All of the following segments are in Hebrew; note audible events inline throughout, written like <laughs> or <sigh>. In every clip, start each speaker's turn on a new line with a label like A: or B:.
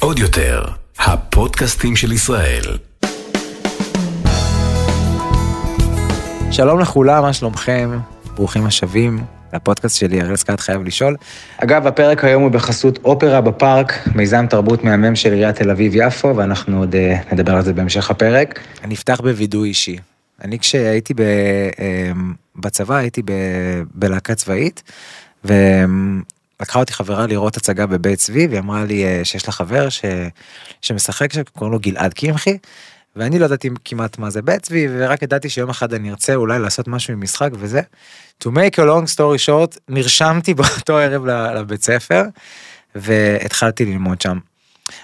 A: עוד יותר, הפודקאסטים של ישראל.
B: שלום לכולם, מה שלומכם? ברוכים השבים לפודקאסט שלי, אראל סקאט חייב לשאול. אגב, הפרק היום הוא בחסות אופרה בפארק, מיזם תרבות מהמם של עיריית תל אביב-יפו, ואנחנו עוד אה, נדבר על זה בהמשך הפרק. אני אפתח בווידוי אישי. אני כשהייתי ב, אה, בצבא, הייתי ב, בלהקה צבאית, ולקחה אותי חברה לראות הצגה בבית צבי, והיא אמרה לי אה, שיש לה חבר ש, שמשחק שקוראים לו גלעד קמחי. ואני לא ידעתי כמעט מה זה בית צבי ורק ידעתי שיום אחד אני ארצה אולי לעשות משהו עם משחק וזה. To make a long story short נרשמתי <laughs> באותו ערב לבית ספר והתחלתי ללמוד שם.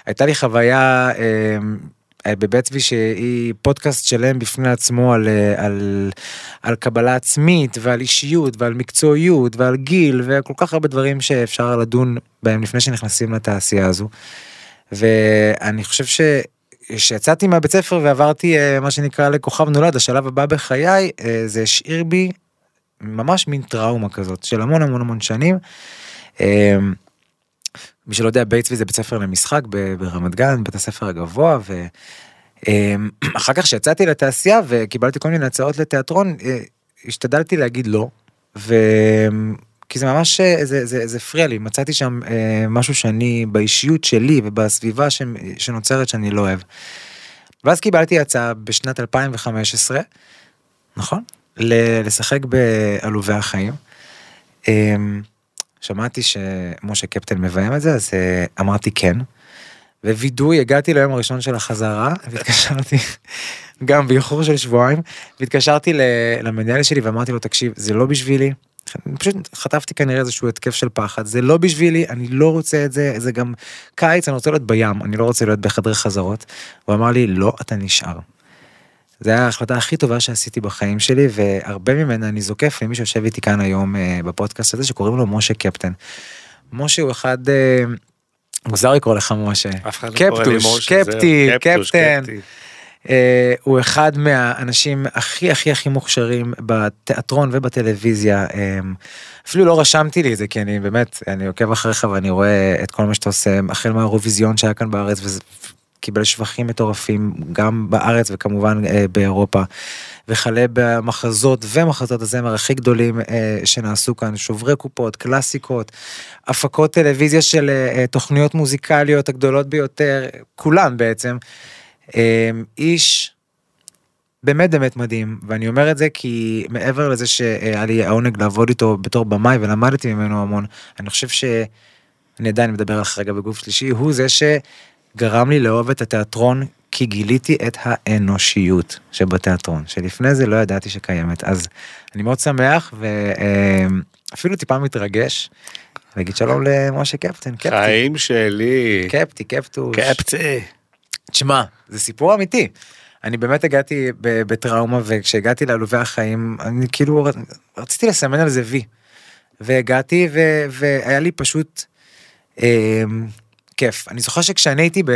B: הייתה לי חוויה אה, בבית צבי שהיא פודקאסט שלם בפני עצמו על, אה, על, על קבלה עצמית ועל אישיות ועל מקצועיות ועל גיל וכל כך הרבה דברים שאפשר לדון בהם לפני שנכנסים לתעשייה הזו. ואני חושב ש... כשיצאתי מהבית ספר ועברתי אה, מה שנקרא לכוכב נולד השלב הבא בחיי אה, זה השאיר בי ממש מין טראומה כזאת של המון המון המון שנים. אה, מי שלא יודע בית צבי זה בית ספר למשחק ברמת גן בית הספר הגבוה ואחר <clears throat> כך שיצאתי לתעשייה וקיבלתי כל מיני הצעות לתיאטרון השתדלתי להגיד לא. ו... כי זה ממש אה, זה זה זה הפריע לי מצאתי שם אה, משהו שאני באישיות שלי ובסביבה ש, שנוצרת שאני לא אוהב. ואז קיבלתי הצעה בשנת 2015 נכון לשחק בעלובי החיים. אה, שמעתי שמשה קפטן מביים את זה אז אה, אמרתי כן. ווידוי הגעתי ליום הראשון של החזרה והתקשרתי <laughs> גם באיחור של שבועיים והתקשרתי למנהל שלי ואמרתי לו תקשיב זה לא בשבילי פשוט חטפתי כנראה איזשהו התקף של פחד זה לא בשבילי אני לא רוצה את זה זה גם קיץ אני רוצה להיות בים אני לא רוצה להיות בחדרי חזרות. הוא אמר לי לא אתה נשאר. זה היה ההחלטה הכי טובה שעשיתי בחיים שלי והרבה ממנה אני זוקף למי שיושב איתי כאן היום אה, בפודקאסט הזה שקוראים לו משה קפטן. משה הוא אחד אה, מוזר לקרוא לך משה.
C: לא
B: קפטוש, קפטי, קפטן. אה, הוא אחד מהאנשים הכי הכי הכי מוכשרים בתיאטרון ובטלוויזיה. אה, אפילו לא רשמתי לי את זה כי אני באמת אני עוקב אחריך ואני רואה את כל מה שאתה עושה החל מהאירוויזיון שהיה כאן בארץ וזה קיבל שבחים מטורפים גם בארץ וכמובן אה, באירופה. וכלה במחזות ומחזות הזמר הכי גדולים שנעשו כאן שוברי קופות קלאסיקות הפקות טלוויזיה של תוכניות מוזיקליות הגדולות ביותר כולם בעצם. אמ, איש באמת באמת מדהים ואני אומר את זה כי מעבר לזה שהיה לי העונג לעבוד איתו בתור במאי ולמדתי ממנו המון אני חושב שאני עדיין מדבר על רגע בגוף שלישי הוא זה שגרם לי לאהוב את התיאטרון כי גיליתי את האנושיות שבתיאטרון שלפני זה לא ידעתי שקיימת אז אני מאוד שמח ואפילו טיפה מתרגש. להגיד שלום למשה קפטן
C: קפטי חיים שלי
B: קפטי קפטוש
C: קפטי
B: תשמע, זה סיפור אמיתי. אני באמת הגעתי בטראומה וכשהגעתי לעלובי החיים אני כאילו רציתי לסמן על זה וי. והגעתי ו, והיה לי פשוט אה, כיף. אני זוכר שכשאני הייתי ב,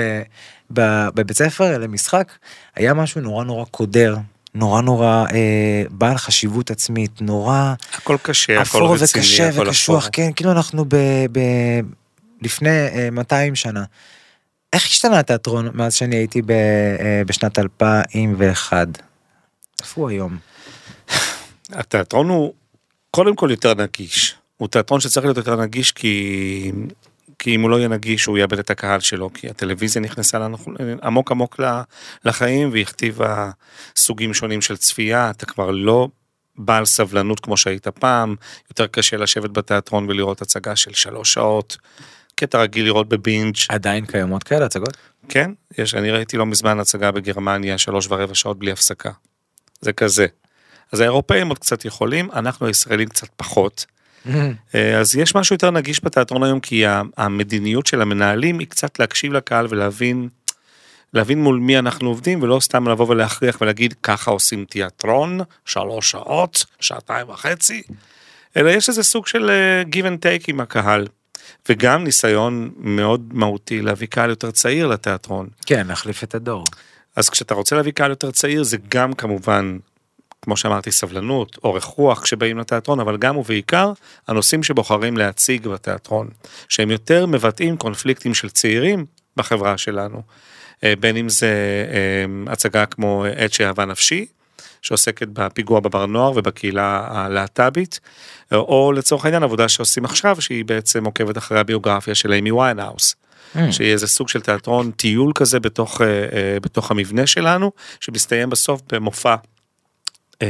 B: ב, בבית ספר למשחק היה משהו נורא נורא קודר. נורא נורא אה, בעל חשיבות עצמית נורא
C: הכל קשה
B: הכל רציני וקשה וקשוח כן כאילו אנחנו ב, ב, לפני אה, 200 שנה. איך השתנה התיאטרון מאז שאני הייתי ב, אה, בשנת 2001? איפה הוא היום?
C: התיאטרון הוא קודם כל יותר נגיש. הוא תיאטרון שצריך להיות יותר נגיש כי, כי אם הוא לא יהיה נגיש הוא יאבד את הקהל שלו כי הטלוויזיה נכנסה לנו, עמוק עמוק לחיים והכתיבה סוגים שונים של צפייה אתה כבר לא בעל סבלנות כמו שהיית פעם יותר קשה לשבת בתיאטרון ולראות הצגה של שלוש שעות. קטע רגיל לראות בבינג'.
B: עדיין קיימות כאלה הצגות?
C: כן, יש, אני ראיתי לא מזמן הצגה בגרמניה שלוש ורבע שעות בלי הפסקה. זה כזה. אז האירופאים עוד קצת יכולים, אנחנו הישראלים קצת פחות. אה, אז יש משהו יותר נגיש בתיאטרון היום כי המדיניות של המנהלים היא קצת להקשיב לקהל ולהבין להבין מול מי אנחנו עובדים ולא סתם לבוא ולהכריח ולהגיד ככה עושים תיאטרון שלוש שעות שעתיים וחצי אלא יש איזה סוג של אה, give and take עם הקהל. וגם ניסיון מאוד מהותי להביא קהל יותר צעיר לתיאטרון.
B: כן, להחליף את הדור.
C: אז כשאתה רוצה להביא קהל יותר צעיר זה גם כמובן כמו שאמרתי, סבלנות, אורך רוח כשבאים לתיאטרון, אבל גם ובעיקר הנושאים שבוחרים להציג בתיאטרון, שהם יותר מבטאים קונפליקטים של צעירים בחברה שלנו. אה, בין אם זה אה, הצגה כמו את שאהבה נפשי, שעוסקת בפיגוע בבר נוער ובקהילה הלהט"בית, או לצורך העניין עבודה שעושים עכשיו, שהיא בעצם עוקבת אחרי הביוגרפיה של איימי ויינהאוס. אממ. שיהיה איזה סוג של תיאטרון טיול כזה בתוך, אה, אה, בתוך המבנה שלנו, שמסתיים בסוף במופע אה,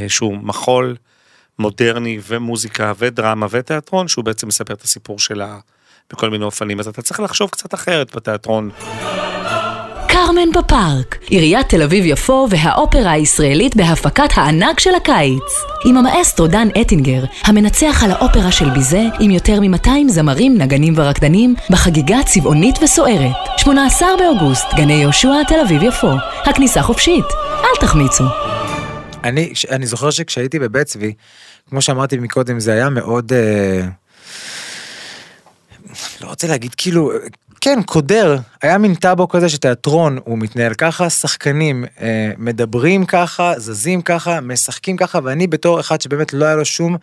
C: שהוא מחול מודרני ומוזיקה ודרמה ותיאטרון, שהוא בעצם מספר את הסיפור שלה בכל מיני אופנים, אז אתה צריך לחשוב קצת אחרת בתיאטרון.
D: קרמן בפארק, עיריית תל אביב-יפו והאופרה הישראלית בהפקת הענק של הקיץ. עם המאסטרו דן אטינגר, המנצח על האופרה של ביזה, עם יותר מ-200 זמרים, נגנים ורקדנים, בחגיגה צבעונית וסוערת. 18 באוגוסט, גני יהושע, תל אביב-יפו. הכניסה חופשית, אל תחמיצו.
B: אני, אני זוכר שכשהייתי בבית צבי, כמו שאמרתי מקודם, זה היה מאוד... אה... לא רוצה להגיד כאילו כן, קודר, היה מין טאבו כזה שתיאטרון הוא מתנהל ככה, שחקנים אה, מדברים ככה, זזים ככה, משחקים ככה, ואני בתור אחד שבאמת לא היה לו שום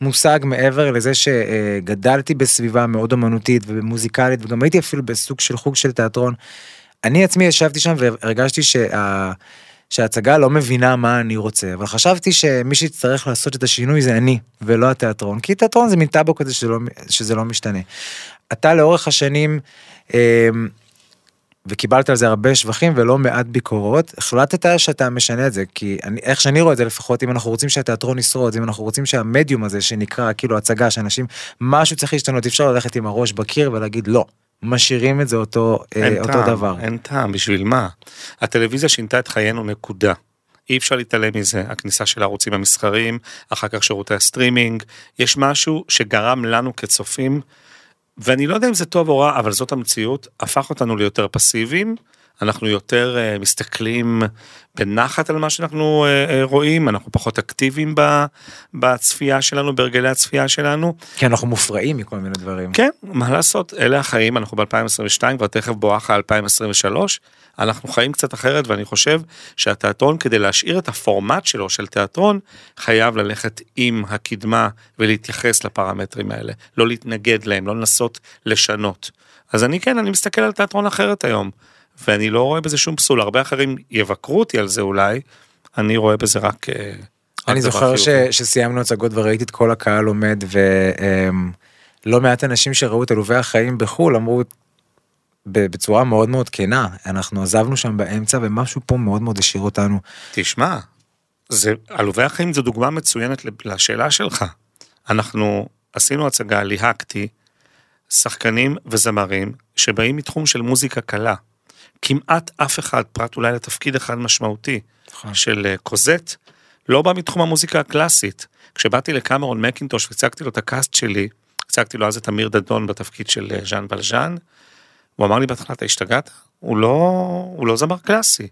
B: מושג מעבר לזה שגדלתי בסביבה מאוד אמנותית ומוזיקלית, וגם הייתי אפילו בסוג של חוג של תיאטרון. אני עצמי ישבתי שם והרגשתי שה... שההצגה לא מבינה מה אני רוצה, אבל חשבתי שמי שיצטרך לעשות את השינוי זה אני, ולא התיאטרון, כי תיאטרון זה מין טאבו כזה שלא, שזה לא משתנה. אתה לאורך השנים אמ, וקיבלת על זה הרבה שבחים ולא מעט ביקורות, החלטת שאתה משנה את זה, כי אני, איך שאני רואה את זה לפחות, אם אנחנו רוצים שהתיאטרון ישרוד, אם אנחנו רוצים שהמדיום הזה שנקרא כאילו הצגה, שאנשים, משהו צריך להשתנות, אפשר ללכת עם הראש בקיר ולהגיד לא. משאירים את זה אותו, אה, אותו
C: טעם,
B: דבר.
C: אין טעם, בשביל מה? הטלוויזיה שינתה את חיינו נקודה. אי אפשר להתעלם מזה, הכניסה של הערוצים המסחריים, אחר כך שירותי הסטרימינג, יש משהו שגרם לנו כצופים ואני לא יודע אם זה טוב או רע, אבל זאת המציאות, הפך אותנו ליותר פסיביים, אנחנו יותר אה, מסתכלים בנחת על מה שאנחנו אה, אה, רואים, אנחנו פחות אקטיביים בצפייה שלנו, בהרגלי הצפייה שלנו.
B: כן, אנחנו מופרעים מכל מיני דברים.
C: כן, מה לעשות, אלה החיים, אנחנו ב-2022, כבר תכף בואכה 2023, אנחנו חיים קצת אחרת, ואני חושב שהתיאטרון, כדי להשאיר את הפורמט שלו של תיאטרון, חייב ללכת עם הקדמה ולהתייחס לפרמטרים האלה, לא להתנגד להם, לא לנסות לשנות. אז אני כן, אני מסתכל על תיאטרון אחרת היום. ואני לא רואה בזה שום פסול, הרבה אחרים יבקרו אותי על זה אולי, אני רואה בזה רק... אה,
B: אני זוכר ש, שסיימנו הצגות וראיתי את כל הקהל עומד ולא מעט אנשים שראו את עלובי החיים בחו"ל אמרו בצורה מאוד מאוד כנה, אנחנו עזבנו שם באמצע ומשהו פה מאוד מאוד השאיר אותנו.
C: תשמע, זה, עלובי החיים זו דוגמה מצוינת לשאלה שלך. אנחנו עשינו הצגה, ליהקתי, שחקנים וזמרים שבאים מתחום של מוזיקה קלה. כמעט אף אחד, פרט אולי לתפקיד אחד משמעותי נכון. של אה, קוזט, לא בא מתחום המוזיקה הקלאסית. כשבאתי לקמרון מקינטוש והצגתי לו את הקאסט שלי, הצגתי לו אז את אמיר דדון בתפקיד של אה, ז'אן בלז'אן, הוא אמר לי בהתחלה, אתה השתגעת? הוא לא, הוא לא זמר קלאסי.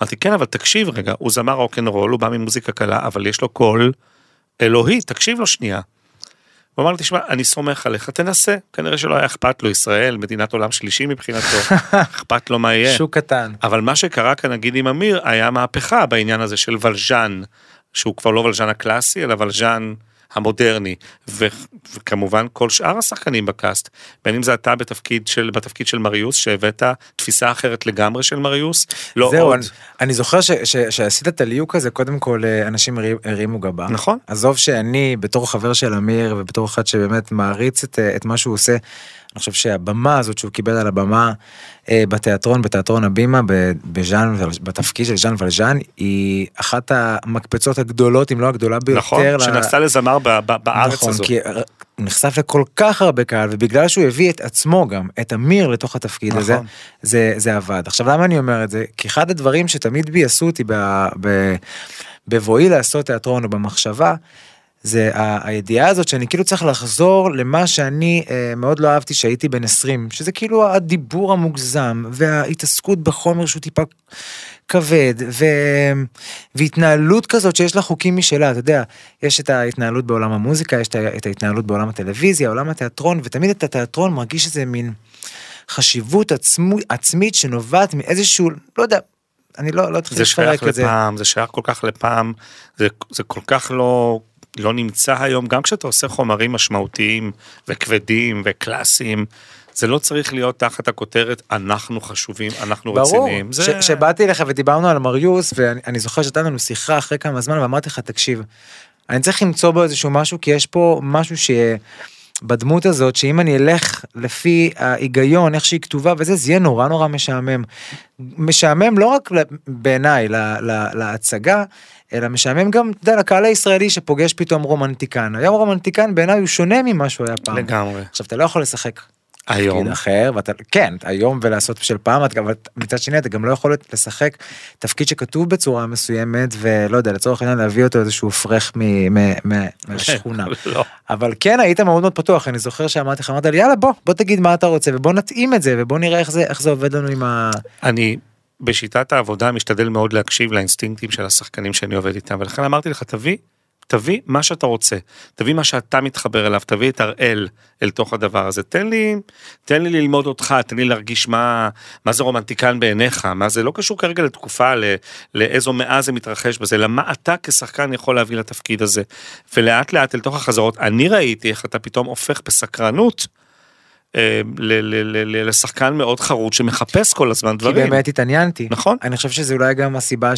C: אמרתי, כן, אבל תקשיב רגע, הוא זמר רוקנרול, הוא בא ממוזיקה קלה, אבל יש לו קול אלוהי, תקשיב לו שנייה. הוא אמר לי, תשמע, אני סומך עליך, תנסה. כנראה שלא היה אכפת לו, ישראל, מדינת עולם שלישי מבחינתו, <laughs> אכפת לו מה יהיה.
B: שוק קטן.
C: אבל מה שקרה כאן, נגיד עם אמיר, היה מהפכה בעניין הזה של ולז'אן, שהוא כבר לא ולז'אן הקלאסי, אלא ולז'אן המודרני, ו, וכמובן כל שאר השחקנים בקאסט, בין אם זה אתה בתפקיד של, בתפקיד של מריוס, שהבאת תפיסה אחרת לגמרי של מריוס, לא
B: זהו,
C: עוד.
B: אני, אני זוכר ש, ש, שעשית את הליהוק הזה, קודם כל אה, אנשים הרימו גבה.
C: נכון.
B: עזוב שאני בתור חבר של אמיר ובתור אחד שבאמת מעריץ את, אה, את מה שהוא עושה, אני חושב שהבמה הזאת שהוא קיבל על הבמה אה, בתיאטרון, בתיאטרון הבימה, בז'אן, בתפקיד של ז'אן ולז'אן, היא אחת המקפצות הגדולות, אם לא הגדולה ביותר.
C: נכון, לה... שנעשתה לזמר ב- ב- בארץ
B: נכון,
C: הזאת.
B: כי הוא נחשף לכל כך הרבה קהל, ובגלל שהוא הביא את עצמו גם, את אמיר לתוך התפקיד נכון. הזה, זה, זה עבד. עכשיו למה אני אומר את זה? כי אחד הדברים שתמיד ביאסו אותי בבואי לעשות תיאטרון או במחשבה, זה הידיעה הזאת שאני כאילו צריך לחזור למה שאני אה, מאוד לא אהבתי שהייתי בן 20, שזה כאילו הדיבור המוגזם וההתעסקות בחומר שהוא טיפה כבד ו... והתנהלות כזאת שיש לה חוקים משלה, אתה יודע, יש את ההתנהלות בעולם המוזיקה, יש את ההתנהלות בעולם הטלוויזיה, עולם התיאטרון, ותמיד את התיאטרון מרגיש איזה מין חשיבות עצמו, עצמית שנובעת מאיזשהו, לא יודע, אני לא, לא
C: זה שייך
B: לפרק את זה.
C: לפעם, זה שייך כל כך לפעם, זה, זה כל כך לא, לא נמצא היום, גם כשאתה עושה חומרים משמעותיים וכבדים וקלאסיים, זה לא צריך להיות תחת הכותרת אנחנו חשובים, אנחנו
B: ברור,
C: רציניים. זה...
B: ש- שבאתי אליך ודיברנו על מריוס, ואני אני זוכר שהייתה לנו שיחה אחרי כמה זמן, ואמרתי לך, תקשיב, אני צריך למצוא בו איזשהו משהו, כי יש פה משהו ש... בדמות הזאת, שאם אני אלך לפי ההיגיון, איך שהיא כתובה וזה, זה יהיה נורא נורא משעמם. משעמם לא רק בעיניי ל- ל- להצגה, אלא משעמם גם, אתה יודע, לקהל הישראלי שפוגש פתאום רומנטיקן. היום רומנטיקן בעיניי הוא שונה ממה שהוא היה פעם.
C: לגמרי.
B: עכשיו, אתה לא יכול לשחק
C: היום,
B: אחר, ואתה, כן, היום ולעשות של פעם, אתה- אבל מצד שני אתה גם לא יכול לשחק תפקיד שכתוב בצורה מסוימת, ולא יודע, לצורך העניין להביא אותו איזשהו פרח מהשכונה. <laughs>
C: לא.
B: אבל כן היית מאוד מאוד פתוח, אני זוכר שאמרתי לך, אמרת לי, יאללה בוא, בוא תגיד מה אתה רוצה, ובוא נתאים את זה, ובוא נראה איך זה, איך זה עובד לנו עם ה...
C: אני בשיטת העבודה משתדל מאוד להקשיב לאינסטינקטים של השחקנים שאני עובד איתם, ולכן אמרתי לך, תביא, תביא מה שאתה רוצה, תביא מה שאתה מתחבר אליו, תביא את הראל אל תוך הדבר הזה, תן לי, תן לי ללמוד אותך, תן לי להרגיש מה, מה זה רומנטיקן בעיניך, מה זה לא קשור כרגע לתקופה, ל, לאיזו מאה זה מתרחש בזה, אלא מה אתה כשחקן יכול להביא לתפקיד הזה. ולאט לאט אל תוך החזרות, אני ראיתי איך אתה פתאום הופך בסקרנות. אה, ל- ל- ל- ל- לשחקן מאוד חרוץ שמחפש כל הזמן
B: כי
C: דברים.
B: באמת התעניינתי.
C: נכון.
B: אני חושב שזה אולי גם הסיבה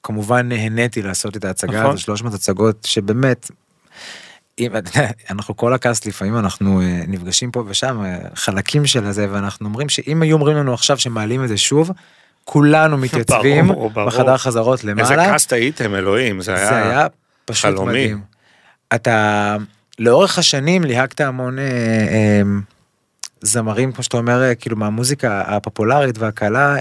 B: שכמובן נהניתי לעשות את ההצגה
C: נכון.
B: הזאת, 300 הצגות, שבאמת, אם, אנחנו כל הקאסט לפעמים אנחנו אה, נפגשים פה ושם, אה, חלקים של הזה, ואנחנו אומרים שאם היו אומרים לנו עכשיו שמעלים את זה שוב, כולנו <laughs> מתייצבים
C: ברור, ברור.
B: בחדר חזרות
C: איזה
B: למעלה.
C: קאסט הייתם אלוהים זה היה,
B: זה היה פשוט
C: חלומי.
B: מדהים. אתה לאורך השנים ליהקת המון אה, אה, זמרים כמו שאתה אומר כאילו מהמוזיקה הפופולרית והקלה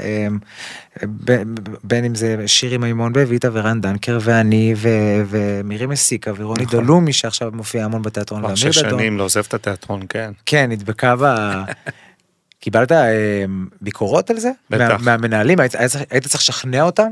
B: בין אם זה שירי מימון בביטה ורן דנקר ואני ו- ומירי מסיקה ורוני
C: נכון.
B: דלומי שעכשיו מופיע המון בתיאטרון
C: כבר שש. שנים לא עוזב את התיאטרון כן.
B: כן נדבקה ב... קיבלת אה, ביקורות על זה?
C: בטח.
B: מה, מהמנהלים היית, היית צריך לשכנע אותם?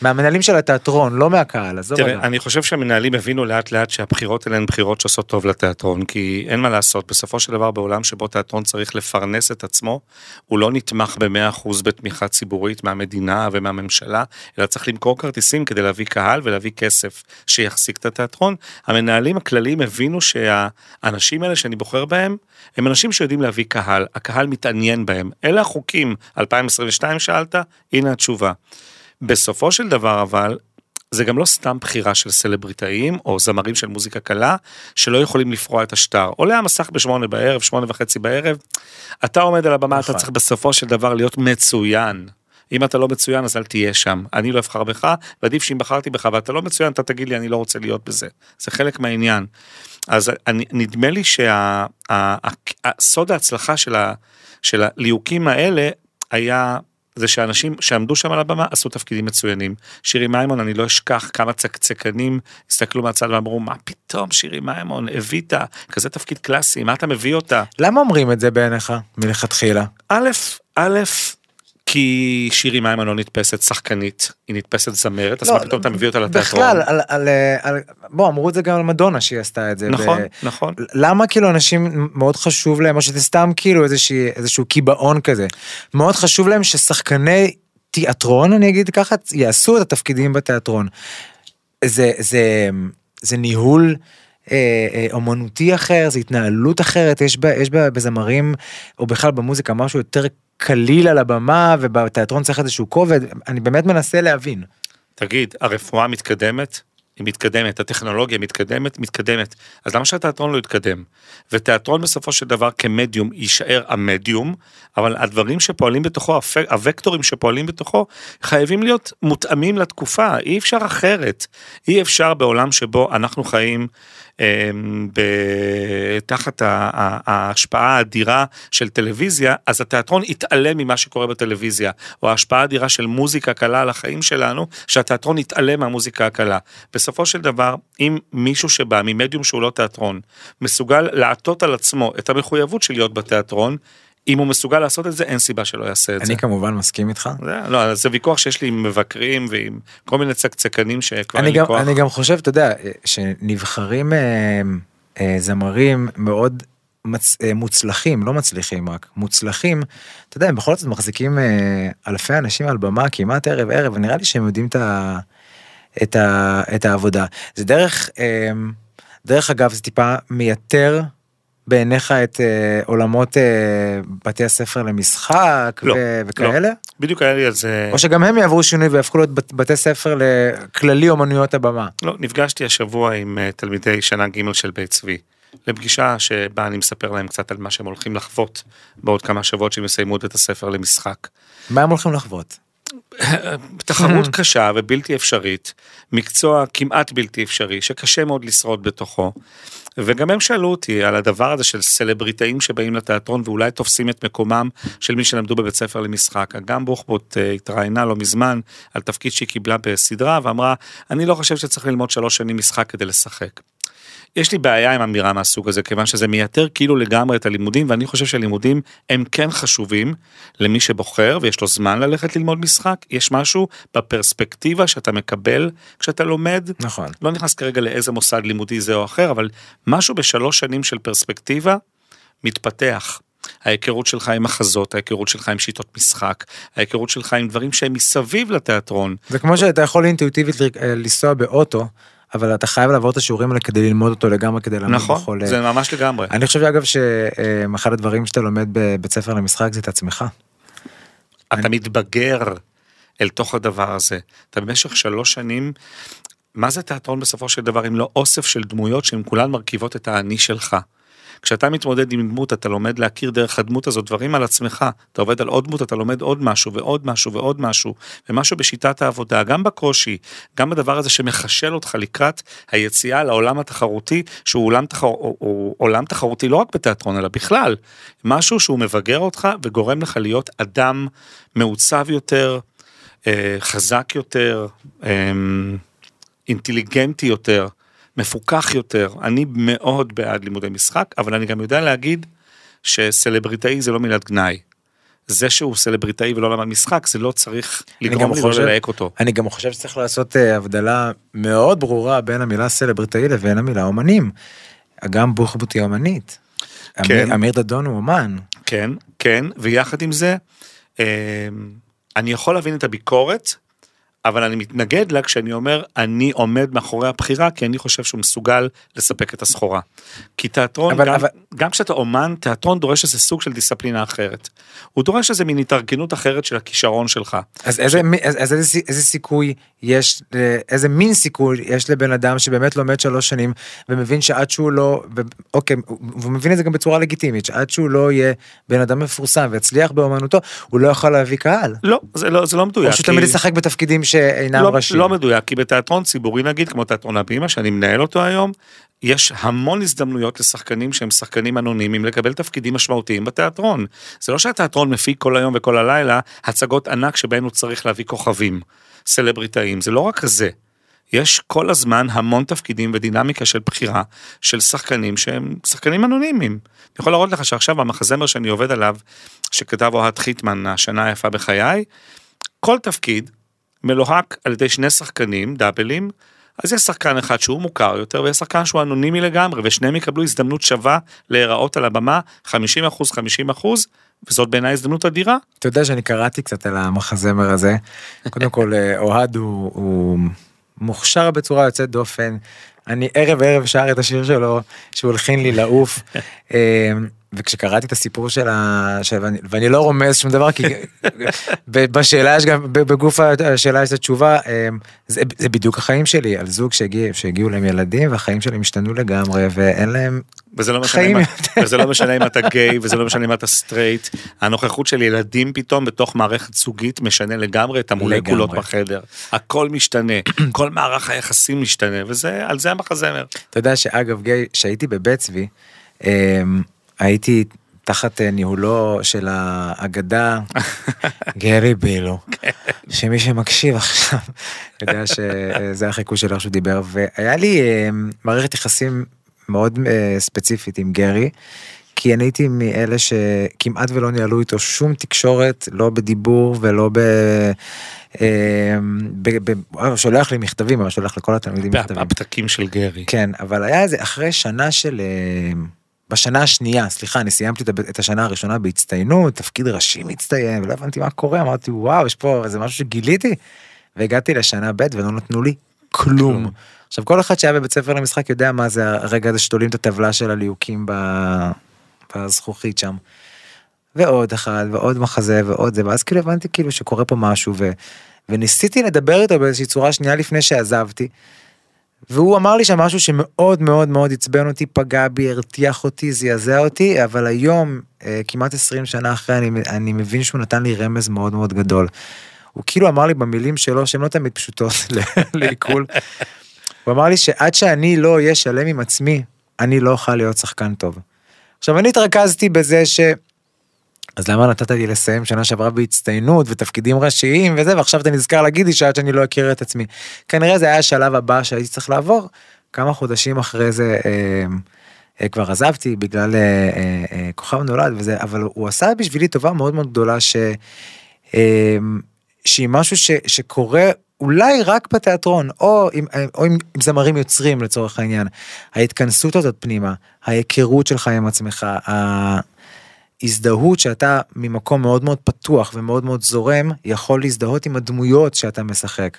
B: מהמנהלים של התיאטרון לא מהקהל עזוב.
C: תראה, אני חושב שהמנהלים הבינו לאט לאט שהבחירות האלה הן בחירות שעושות טוב לתיאטרון, כי אין מה לעשות, בסופו של דבר בעולם שבו תיאטרון צריך לפרנס את עצמו, הוא לא נתמך ב-100% בתמיכה ציבורית מהמדינה ומהממשלה, אלא צריך למכור כרטיסים כדי להביא קהל ולהביא כסף שיחזיק את התיאטרון. המנהלים הכלליים הבינו שהאנשים האלה שאני בוחר בהם, הם אנשים שיודעים להביא קהל, הקהל מתעניין בהם. אלה החוקים, 2022 שאלת, הנה התשובה. בסופו של דבר אבל, זה גם לא סתם בחירה של סלבריטאים או זמרים של מוזיקה קלה שלא יכולים לפרוע את השטר. עולה המסך בשמונה בערב, שמונה וחצי בערב, אתה עומד על הבמה, אתה
B: נכון.
C: צריך בסופו של דבר להיות מצוין. אם אתה לא מצוין אז אל תהיה שם, אני לא אבחר בך, ועדיף שאם בחרתי בך ואתה לא מצוין אתה תגיד לי אני לא רוצה להיות בזה, זה חלק מהעניין. אז אני, נדמה לי שהסוד ההצלחה של, ה, של הליהוקים האלה היה זה שאנשים שעמדו שם על הבמה עשו תפקידים מצוינים. שירי מימון, אני לא אשכח כמה צקצקנים הסתכלו מהצד ואמרו, מה פתאום שירי מימון, הבאת כזה תפקיד קלאסי, מה אתה מביא אותה?
B: למה אומרים את זה בעיניך מלכתחילה?
C: א', א', כי שירי מימון לא נתפסת שחקנית, היא נתפסת זמרת, אז מה פתאום אתה מביא אותה לתיאטרון?
B: בכלל, על, בוא, אמרו את זה גם על מדונה שהיא עשתה את זה.
C: נכון, נכון.
B: למה כאילו אנשים מאוד חשוב להם, או שזה סתם כאילו איזשהו קיבעון כזה, מאוד חשוב להם ששחקני תיאטרון, אני אגיד ככה, יעשו את התפקידים בתיאטרון. זה, זה, זה ניהול אה, אה, אומנותי אחר, זה התנהלות אחרת, יש, בה, יש בה בזמרים, או בכלל במוזיקה, משהו יותר קליל על הבמה, ובתיאטרון צריך איזשהו כובד, אני באמת מנסה להבין.
C: תגיד, הרפואה מתקדמת? היא מתקדמת, הטכנולוגיה מתקדמת, מתקדמת. אז למה שהתיאטרון לא יתקדם? ותיאטרון בסופו של דבר כמדיום יישאר המדיום, אבל הדברים שפועלים בתוכו, הוקטורים שפועלים בתוכו, חייבים להיות מותאמים לתקופה, אי אפשר אחרת. אי אפשר בעולם שבו אנחנו חיים תחת ה- ה- ההשפעה האדירה של טלוויזיה, אז התיאטרון יתעלם ממה שקורה בטלוויזיה, או ההשפעה האדירה של מוזיקה קלה על החיים שלנו, שהתיאטרון יתעלם מהמוזיקה הקלה. בסופו של דבר, אם מישהו שבא ממדיום שהוא לא תיאטרון, מסוגל לעטות על עצמו את המחויבות של להיות בתיאטרון, אם הוא מסוגל לעשות את זה, אין סיבה שלא יעשה את זה.
B: אני כמובן מסכים איתך.
C: זה, לא, זה ויכוח שיש לי עם מבקרים ועם כל מיני צקצקנים שכבר אין
B: אני
C: לי
B: גם,
C: כוח.
B: אני גם חושב, אתה יודע, שנבחרים אה, אה, זמרים מאוד מצ... אה, מוצלחים, לא מצליחים רק, מוצלחים, אתה יודע, הם בכל זאת מחזיקים אה, אלפי אנשים על במה כמעט ערב ערב, ונראה לי שהם יודעים את, ה... את, ה... את העבודה. זה דרך, אה, דרך אגב, זה טיפה מייתר בעיניך את אה, עולמות אה, בתי הספר למשחק
C: לא,
B: ו... וכאלה?
C: לא. בדיוק היה לי על זה...
B: או שגם הם יעברו שינוי ויהפכו להיות בת- בתי ספר לכללי אומנויות הבמה.
C: לא, נפגשתי השבוע עם אה, תלמידי שנה ג' של בית צבי. לפגישה שבה אני מספר להם קצת על מה שהם הולכים לחוות בעוד כמה שבועות שהם יסיימו את בית הספר למשחק.
B: מה הם הולכים לחוות?
C: תחרות קשה ובלתי אפשרית, מקצוע כמעט בלתי אפשרי, שקשה מאוד לשרוד בתוכו. וגם הם שאלו אותי על הדבר הזה של סלבריטאים שבאים לתיאטרון ואולי תופסים את מקומם של מי שלמדו בבית ספר למשחק. אגם בוחבוט אה, התראיינה לא מזמן על תפקיד שהיא קיבלה בסדרה ואמרה, אני לא חושב שצריך ללמוד שלוש שנים משחק כדי לשחק. יש לי בעיה עם אמירה מהסוג הזה, כיוון שזה מייתר כאילו לגמרי את הלימודים, ואני חושב שהלימודים הם כן חשובים למי שבוחר ויש לו זמן ללכת ללמוד משחק. יש משהו בפרספקטיבה שאתה מקבל כשאתה לומד.
B: נכון.
C: לא נכנס כרגע לאיזה מוסד לימודי זה או אחר, אבל משהו בשלוש שנים של פרספקטיבה מתפתח. ההיכרות שלך עם מחזות, ההיכרות שלך עם שיטות משחק, ההיכרות שלך עם דברים שהם מסביב לתיאטרון.
B: זה כמו שאתה יכול אינטואיטיבית אה, לנסוע באוטו, אבל אתה חייב לעבור את השיעורים האלה כדי ללמוד אותו לגמרי, כדי לעמוד
C: נכון,
B: בכל... אה,
C: זה ממש לגמרי.
B: אני חושב אגב שאחד הדברים שאתה לומד בבית ספר למשחק זה את עצמך.
C: אתה מתבגר אל תוך הדבר הזה. אתה במשך שלוש שנים, מה זה תיאטרון בסופו של דבר אם לא אוסף של דמויות שהן כולן מרכיבות את האני שלך. כשאתה מתמודד עם דמות אתה לומד להכיר דרך הדמות הזאת דברים על עצמך, אתה עובד על עוד דמות אתה לומד עוד משהו ועוד משהו ועוד משהו, ומשהו בשיטת העבודה, גם בקושי, גם בדבר הזה שמחשל אותך לקראת היציאה לעולם התחרותי, שהוא עולם, תחר... עולם תחרותי לא רק בתיאטרון אלא בכלל, משהו שהוא מבגר אותך וגורם לך להיות אדם מעוצב יותר, אה, חזק יותר, אה, אינטליגנטי יותר, מפוקח יותר. אני מאוד בעד לימודי משחק, אבל אני גם יודע להגיד שסלבריטאי זה לא מילת גנאי. זה שהוא סלבריטאי ולא למד משחק, זה לא צריך לגרום לי לא ללהק אותו.
B: אני גם חושב שצריך לעשות אה, הבדלה מאוד ברורה בין המילה סלבריטאי לבין המילה אומנים. אגם בוחבוט היא אומנית.
C: כן.
B: אמיר- אמיר דדון הוא אומן.
C: כן, כן, ויחד עם זה, אה, אני יכול להבין את הביקורת, אבל אני מתנגד לה כשאני אומר, אני עומד מאחורי הבחירה, כי אני חושב שהוא מסוגל לספק את הסחורה. כי תיאטרון,
B: אבל-
C: גם,
B: אבל-
C: גם כשאתה אומן, תיאטרון דורש איזה סוג של דיסציפלינה אחרת. הוא דורש איזה מין התארגנות אחרת של הכישרון שלך.
B: אז איזה, מי- אז, אז איזה, איזה סיכוי יש, איזה מין סיכוי יש לבן אדם שבאמת לומד שלוש שנים ומבין שעד שהוא לא, ו- אוקיי, הוא הוא מבין את זה גם בצורה לגיטימית, שעד שהוא לא יהיה בן אדם מפורסם ויצליח באומנותו, הוא לא יכול להביא קהל.
C: לא, זה לא, זה לא מדויק.
B: או שהוא תמיד ישחק בתפקידים שאינם
C: לא,
B: ראשיים.
C: לא מדויק, כי בתיאטרון ציבורי נגיד, כמו תיאטרון הבימה, שאני מנהל אותו היום, יש המון הזדמנויות לשחקנים שהם שחקנים אנונימיים לקבל תפקידים משמעותיים בתיאטרון. זה לא שהתיאטרון מפיק כל היום וכל הלילה הצגות ענק שבהן הוא צריך להביא כוכבים, סלבריטאים, זה לא רק זה. יש כל הזמן המון תפקידים ודינמיקה של בחירה של שחקנים שהם שחקנים אנונימיים. אני יכול להראות לך שעכשיו המחזמר שאני עובד עליו, שכתב אוהד חיטמן, השנה היפה בחיי, כל תפקיד מלוהק על ידי שני שחקנים, דאבלים, אז יש שחקן אחד שהוא מוכר יותר ויש שחקן שהוא אנונימי לגמרי ושניהם יקבלו הזדמנות שווה להיראות על הבמה 50 אחוז 50 אחוז וזאת בעיניי הזדמנות אדירה.
B: אתה יודע שאני קראתי קצת על המחזמר הזה. קודם כל אה, אוהד הוא, הוא מוכשר בצורה יוצאת דופן. אני ערב ערב שר את השיר שלו שהוא הלחין לי לעוף. <laughs> וכשקראתי את הסיפור של ה... של... ואני, ואני לא רומז שום דבר כי <laughs> בשאלה יש גם בגוף השאלה יש את התשובה אה, זה, זה בדיוק החיים שלי על זוג שהגיע, שהגיעו להם ילדים והחיים שלהם השתנו לגמרי ואין להם
C: וזה לא משנה,
B: חיים יותר.
C: וזה לא משנה אם אתה גיי וזה לא משנה אם אתה סטרייט. הנוכחות של ילדים פתאום בתוך מערכת זוגית משנה לגמרי את המולקולות
B: לגמרי.
C: בחדר. הכל משתנה, כל מערך היחסים משתנה וזה על זה המחזמר.
B: אתה יודע שאגב גיא, שהייתי בבית צבי, אמ, הייתי תחת אה, ניהולו של האגדה <laughs> גרי בילו, שמי שמקשיב עכשיו יודע <laughs> שזה החיקוי של איך שהוא דיבר, והיה לי אמ, מערכת יחסים מאוד אה, ספציפית עם גרי. כי אני הייתי מאלה שכמעט ולא ניהלו איתו שום תקשורת, לא בדיבור ולא ב... ב... ב... שולח לי מכתבים, אבל שולח לכל התלמידים מכתבים.
C: הפתקים של גרי.
B: כן, אבל היה איזה, אחרי שנה של, אה, בשנה השנייה, סליחה, אני סיימתי את השנה הראשונה בהצטיינות, תפקיד ראשי מצטיין, ולא הבנתי מה קורה, אמרתי, וואו, יש פה איזה משהו שגיליתי, והגעתי לשנה ב' ולא נתנו לי כלום. עכשיו, כל אחד שהיה בבית ספר למשחק יודע מה זה הרגע הזה שתולים את הטבלה של הליהוקים בזכוכית שם. ועוד אחד, ועוד מחזה, ועוד זה, ואז כאילו הבנתי כאילו שקורה פה משהו, ו... וניסיתי לדבר איתו באיזושהי צורה שנייה לפני שעזבתי. והוא אמר לי שם משהו שמאוד מאוד מאוד עצבן אותי, פגע בי, הרתיח אותי, זעזע אותי, אבל היום, אה, כמעט 20 שנה אחרי, אני, אני מבין שהוא נתן לי רמז מאוד מאוד גדול. הוא כאילו אמר לי במילים שלו, שהן לא תמיד פשוטות <laughs> לעיכול, הוא אמר לי שעד שאני לא אהיה שלם עם עצמי, אני לא אוכל להיות שחקן טוב. עכשיו, אני התרכזתי בזה ש... אז למה נתת לי לסיים שנה שעברה בהצטיינות ותפקידים ראשיים וזה, ועכשיו אתה נזכר להגיד לי שעד שאני לא אכיר את עצמי. כנראה זה היה השלב הבא שהייתי צריך לעבור. כמה חודשים אחרי זה אה, אה, כבר עזבתי בגלל אה, אה, אה, כוכב נולד וזה, אבל הוא עשה בשבילי טובה מאוד מאוד גדולה ש... אה, שהיא משהו ש, שקורה אולי רק בתיאטרון, או עם, או עם, עם זמרים יוצרים לצורך העניין. ההתכנסות הזאת פנימה, ההיכרות שלך עם עצמך, ההזדהות שאתה ממקום מאוד מאוד פתוח ומאוד מאוד זורם, יכול להזדהות עם הדמויות שאתה משחק.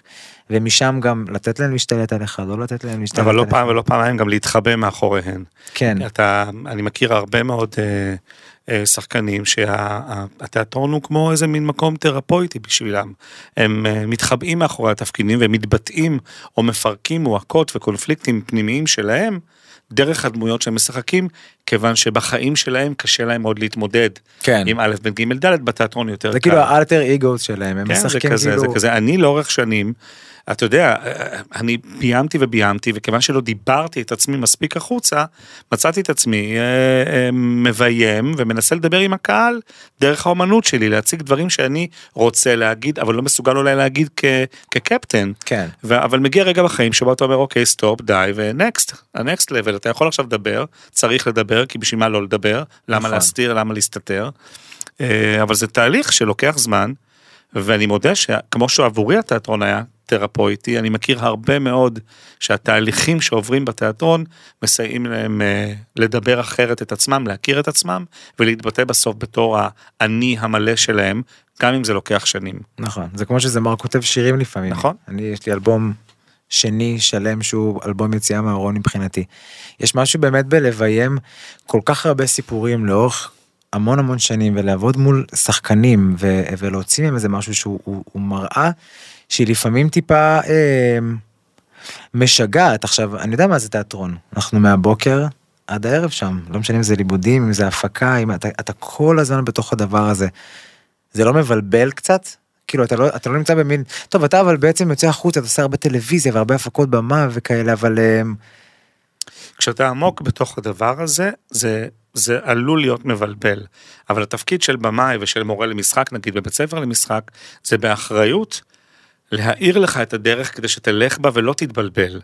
B: ומשם גם לתת להם להשתלט עליך, לא לתת להם להשתלט
C: עליך. אבל
B: לא
C: פעם ולא פעמיים גם להתחבא מאחוריהן.
B: כן.
C: אתה, אני מכיר הרבה מאוד... אה, אה, שחקנים שהתיאטרון הוא כמו איזה מין מקום תרפויטי בשבילם. הם אה, מתחבאים מאחורי התפקידים ומתבטאים או מפרקים מועקות וקונפליקטים פנימיים שלהם. דרך הדמויות שהם משחקים, כיוון שבחיים שלהם קשה להם עוד להתמודד
B: כן.
C: עם א', ב', ג', ד', בתיאטרון יותר
B: זה
C: קל.
B: כאילו האלטר אגו שלהם, הם
C: כן,
B: משחקים
C: זה כזה,
B: כאילו...
C: זה כזה, אני לאורך שנים, אתה יודע, אני ביימתי וביימתי, וכיוון שלא דיברתי את עצמי מספיק החוצה, מצאתי את עצמי אה, אה, מביים ומנסה לדבר עם הקהל דרך האומנות שלי, להציג דברים שאני רוצה להגיד, אבל לא מסוגל אולי להגיד כ, כקפטן.
B: כן.
C: ו- אבל מגיע רגע בחיים שבו אתה אומר, אוקיי, stop, די, ו next, ה next level, אתה יכול עכשיו לדבר, צריך לדבר, כי בשביל מה לא לדבר, למה
B: נכון.
C: להסתיר, למה להסתתר. אה, אבל זה תהליך שלוקח זמן, ואני מודה שכמו שעבורי התיאטרון היה תרפויטי, אני מכיר הרבה מאוד שהתהליכים שעוברים בתיאטרון מסייעים להם אה, לדבר אחרת את עצמם, להכיר את עצמם ולהתבטא בסוף בתור האני המלא שלהם, גם אם זה לוקח שנים.
B: נכון, זה כמו שזמר כותב שירים לפעמים.
C: נכון.
B: אני, יש לי אלבום שני שלם שהוא אלבום יציאה מהארון מבחינתי. יש משהו באמת בלביים כל כך הרבה סיפורים לאורך המון המון שנים ולעבוד מול שחקנים ו- ולהוציא מהם איזה משהו שהוא הוא, הוא מראה שהיא לפעמים טיפה אה, משגעת. עכשיו, אני יודע מה זה תיאטרון. אנחנו מהבוקר עד הערב שם, לא משנה אם זה לימודים, אם זה הפקה, אם אתה, אתה כל הזמן בתוך הדבר הזה. זה לא מבלבל קצת? כאילו אתה לא, אתה לא נמצא במין, טוב אתה אבל בעצם יוצא החוצה, אתה עושה הרבה טלוויזיה והרבה הפקות במה וכאלה, אבל אה,
C: כשאתה עמוק בתוך הדבר הזה, זה, זה עלול להיות מבלבל. אבל התפקיד של במאי ושל מורה למשחק, נגיד בבית ספר למשחק, זה באחריות להאיר לך את הדרך כדי שתלך בה ולא תתבלבל.